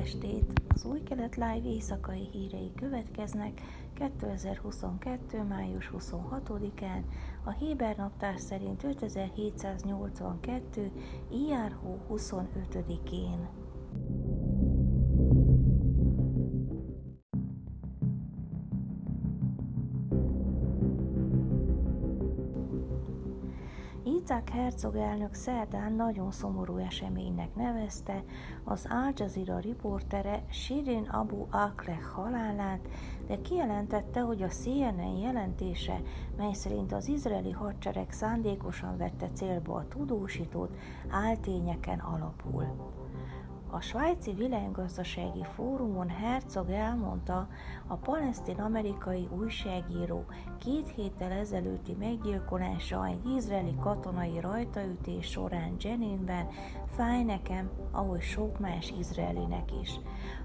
estét! Az Új Kelet Live éjszakai hírei következnek 2022. május 26-án, a Héber naptár szerint 5782. IRH 25-én. Itzhak Herzog elnök szerdán nagyon szomorú eseménynek nevezte az Al Jazeera riportere Shirin Abu Akleh halálát, de kijelentette, hogy a CNN jelentése, mely szerint az izraeli hadsereg szándékosan vette célba a tudósítót, áltényeken alapul. A svájci világgazdasági fórumon Herzog elmondta, a palesztin-amerikai újságíró két héttel ezelőtti meggyilkolása egy izraeli katonai rajtaütés során Jeninben fáj nekem, ahogy sok más izraelinek is.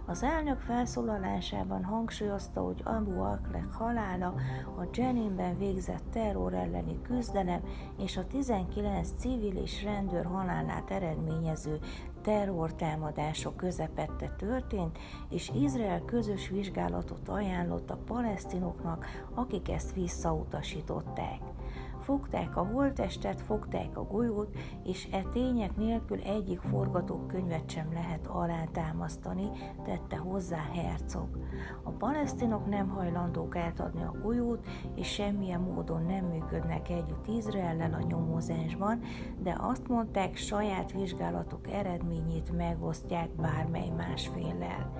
Az elnök felszólalásában hangsúlyozta, hogy Abu Akleh halála a Jeninben végzett terror elleni küzdelem és a 19 civil és rendőr halálát eredményező terrortámadások közepette történt, és Izrael közös vizsgálatot ajánlott a palesztinoknak, akik ezt visszautasították. Fogták a holtestet, fogták a golyót, és e tények nélkül egyik forgatókönyvet sem lehet alátámasztani, tette hozzá Herzog. A palesztinok nem hajlandók átadni a golyót, és semmilyen módon nem működnek együtt Izraellel a nyomozásban, de azt mondták, saját vizsgálatok eredményét megosztják bármely másféllel.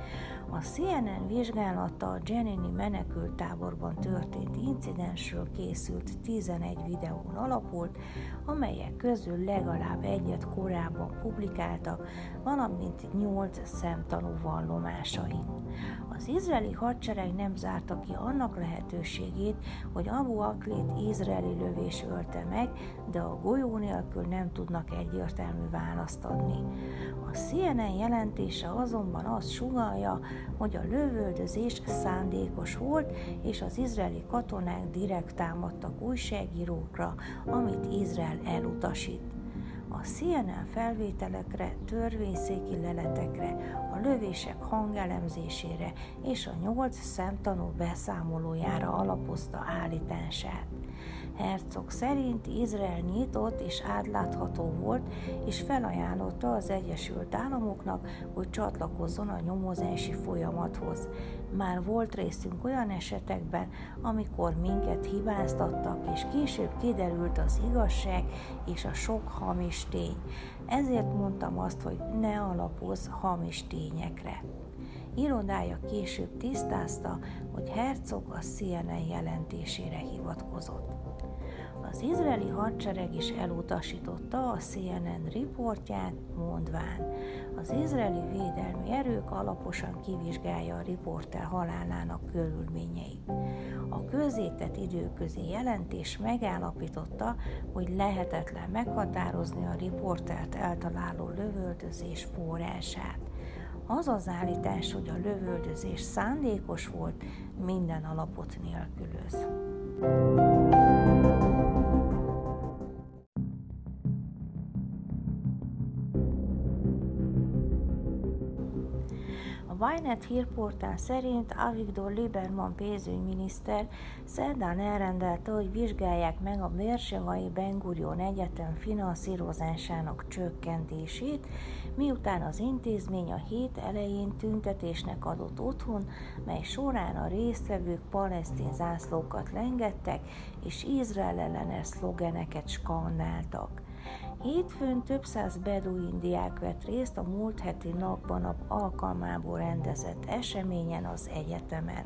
A CNN vizsgálata a Jenini menekültáborban történt incidensről készült 11 videón alapult, amelyek közül legalább egyet korábban publikáltak, valamint 8 szemtanú vallomásain. Az izraeli hadsereg nem zárta ki annak lehetőségét, hogy Abu Aklét izraeli lövés ölte meg, de a golyó nélkül nem tudnak egyértelmű választ adni. A CNN jelentése azonban azt sugalja, hogy a lövöldözés szándékos volt, és az izraeli katonák direkt támadtak újságírókra, amit Izrael elutasít. A CNN felvételekre, törvényszéki leletekre, a lövések hangelemzésére és a nyolc szemtanú beszámolójára alapozta állítását. Herzog szerint Izrael nyitott és átlátható volt, és felajánlotta az Egyesült Államoknak, hogy csatlakozzon a nyomozási folyamathoz. Már volt részünk olyan esetekben, amikor minket hibáztattak, és később kiderült az igazság és a sok hamis tény. Ezért mondtam azt, hogy ne alapozz hamis tényekre. Irodája később tisztázta, hogy Herzog a CNN jelentésére hivatkozott. Az izraeli hadsereg is elutasította a CNN riportját, mondván, az izraeli védelmi erők alaposan kivizsgálja a riporter halálának körülményeit. A közétett időközi jelentés megállapította, hogy lehetetlen meghatározni a riportert eltaláló lövöldözés forrását. Az az állítás, hogy a lövöldözés szándékos volt, minden alapot nélkülöz. A Ynet hírportál szerint Avigdor Lieberman pénzügyminiszter szerdán elrendelte, hogy vizsgálják meg a Mérsevai Ben Gurion Egyetem finanszírozásának csökkentését, miután az intézmény a hét elején tüntetésnek adott otthon, mely során a résztvevők palesztin zászlókat lengettek és Izrael ellenes szlogeneket skandáltak. Hétfőn több száz beduin diák vett részt a múlt heti napban alkalmából rendezett eseményen az egyetemen.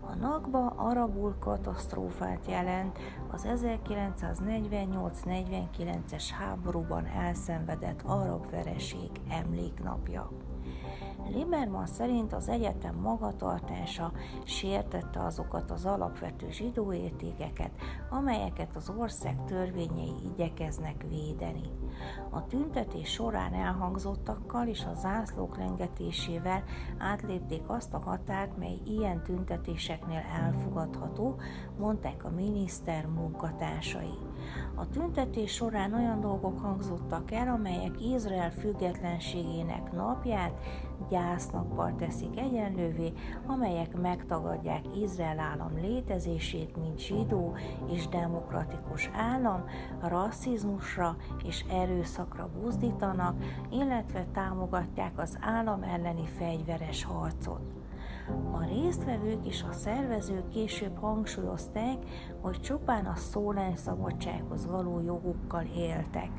A Nakba arabul katasztrófát jelent az 1948-49-es háborúban elszenvedett arab vereség emléknapja. Lieberman szerint az egyetem magatartása sértette azokat az alapvető zsidó értékeket, amelyeket az ország törvényei igyekeznek védeni. A tüntetés során elhangzottakkal és a zászlók lengetésével átlépték azt a határt, mely ilyen tüntetéseknél elfogadható, mondták a miniszter munkatársai. A tüntetés során olyan dolgok hangzottak el, amelyek Izrael függetlenségének napját gyásznappal teszik egyenlővé, amelyek megtagadják Izrael állam létezését, mint zsidó és demokratikus állam, rasszizmusra és erőszakra buzdítanak, illetve támogatják az állam elleni fegyveres harcot. A résztvevők és a szervezők később hangsúlyozták, hogy csupán a szólásszabadsághoz való jogukkal éltek.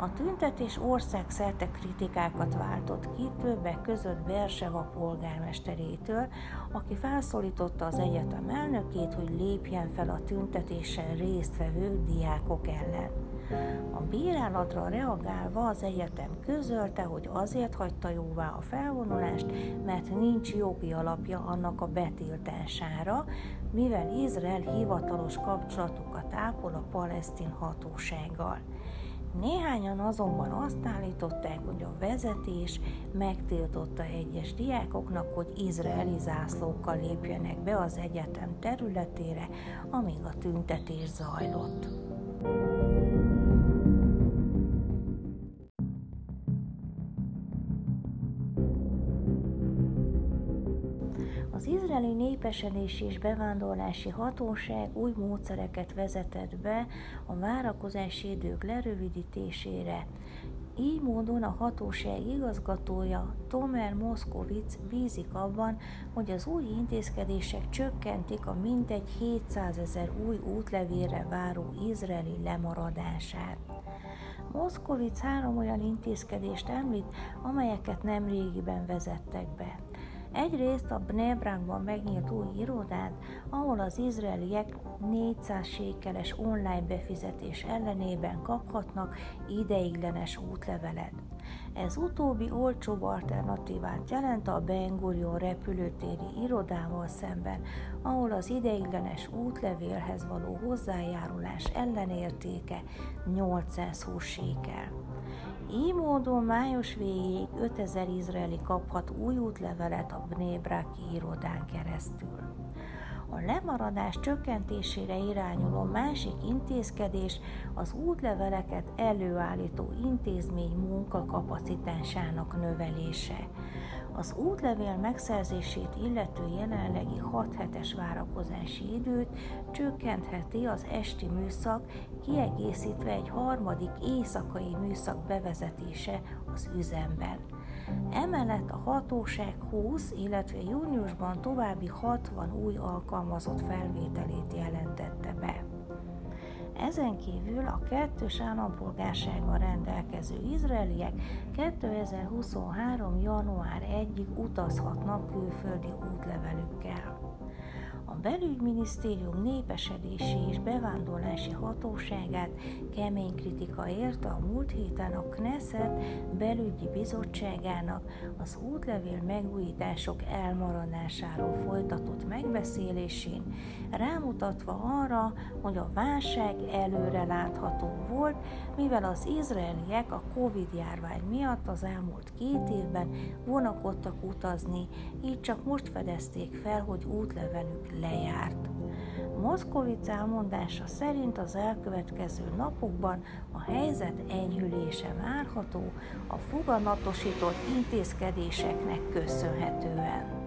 A tüntetés országszerte kritikákat váltott ki, többek között Berseva polgármesterétől, aki felszólította az egyetem elnökét, hogy lépjen fel a tüntetésen résztvevő diákok ellen. A bírálatra reagálva az egyetem közölte, hogy azért hagyta jóvá a felvonulást, mert nincs jogi alapja annak a betiltására, mivel Izrael hivatalos kapcsolatokat ápol a palesztin hatósággal. Néhányan azonban azt állították, hogy a vezetés megtiltotta egyes diákoknak, hogy izraeli zászlókkal lépjenek be az egyetem területére, amíg a tüntetés zajlott. Az izraeli népesedési és bevándorlási hatóság új módszereket vezetett be a várakozási idők lerövidítésére. Így módon a hatóság igazgatója Tomer Moszkovic bízik abban, hogy az új intézkedések csökkentik a mintegy 700 ezer új útlevélre váró izraeli lemaradását. Moszkovic három olyan intézkedést említ, amelyeket nem régiben vezettek be. Egyrészt a Bnebrakban megnyílt új irodát, ahol az izraeliek 400 sékeles online befizetés ellenében kaphatnak ideiglenes útlevelet. Ez utóbbi olcsóbb alternatívát jelent a Ben Gurion repülőtéri irodával szemben, ahol az ideiglenes útlevélhez való hozzájárulás ellenértéke 820 sékel. Így módon május végéig 5000 izraeli kaphat új útlevelet a Bnébraki irodán keresztül. A lemaradás csökkentésére irányuló másik intézkedés az útleveleket előállító intézmény munkakapacitásának növelése. Az útlevél megszerzését illető jelenlegi 6 hetes várakozási időt csökkentheti az esti műszak, kiegészítve egy harmadik éjszakai műszak bevezetése az üzemben. Emellett a hatóság 20, illetve júniusban további 60 új alkalmazott felvételét jelentette be. Ezen kívül a kettős állampolgársággal rendelkező izraeliek 2023. január 1-ig utazhatnak külföldi útlevelükkel. A belügyminisztérium népesedési és bevándorlási hatóságát kemény kritika érte a múlt héten a Knesset belügyi bizottságának az útlevél megújítások elmaradásáról folytatott megbeszélésén, rámutatva arra, hogy a válság előre látható volt, mivel az izraeliek a Covid-járvány miatt az elmúlt két évben vonakodtak utazni, így csak most fedezték fel, hogy útlevelük lejárt. Moszkovic elmondása szerint az elkövetkező napokban a helyzet enyhülése várható a foganatosított intézkedéseknek köszönhetően.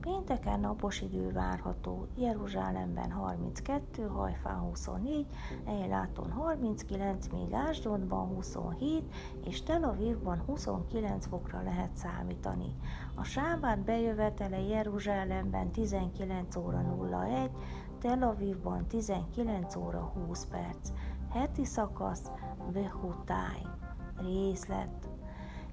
Pénteken napos idő várható, Jeruzsálemben 32, Hajfán 24, Eiláton 39, míg Ásdodban 27 és Tel Avivban 29 fokra lehet számítani. A sábát bejövetele Jeruzsálemben 19 óra 01, Tel Avivban 19 óra 20 perc. Heti szakasz Behutáj. Részlet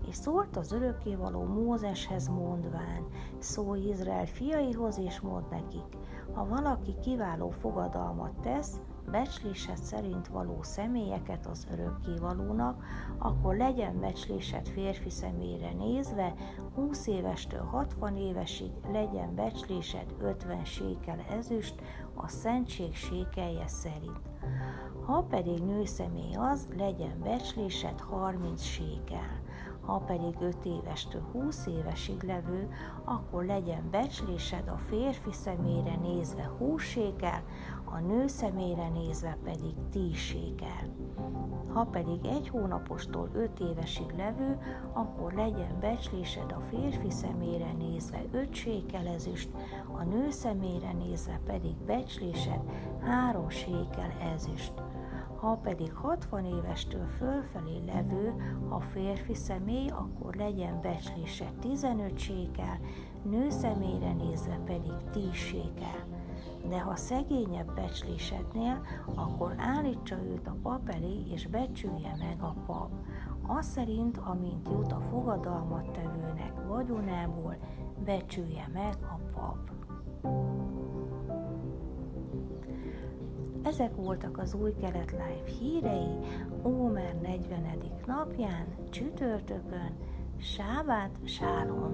és szólt az örökkévaló Mózeshez mondván, szólj Izrael fiaihoz, és mond nekik, ha valaki kiváló fogadalmat tesz, becslésed szerint való személyeket az örökkévalónak, akkor legyen becslésed férfi személyre nézve, 20 évestől 60 évesig legyen becslésed 50 sékel ezüst, a szentség sékelje szerint. Ha pedig nőszemély az, legyen becslésed 30 sékel. Ha pedig 5 évestől 20 évesig levő, akkor legyen becslésed a férfi személyre nézve 20 sékel, a nő személyre nézve pedig 10 sékel. Ha pedig egy hónapostól 5 évesig levő, akkor legyen becslésed a férfi személyre nézve 5 sékel ezüst, a nő személyre nézve pedig becslésed 3 sékel ezüst ha pedig 60 évestől fölfelé levő, ha férfi személy, akkor legyen becslése 15 sékel, nő személyre nézve pedig 10 sékel. De ha szegényebb becslésednél, akkor állítsa őt a pap elé, és becsülje meg a pap. Az szerint, amint jut a fogadalmat tevőnek vagyonából, becsülje meg a pap. Ezek voltak az új kelet live hírei Ómer 40. napján, csütörtökön, Sábát Sálom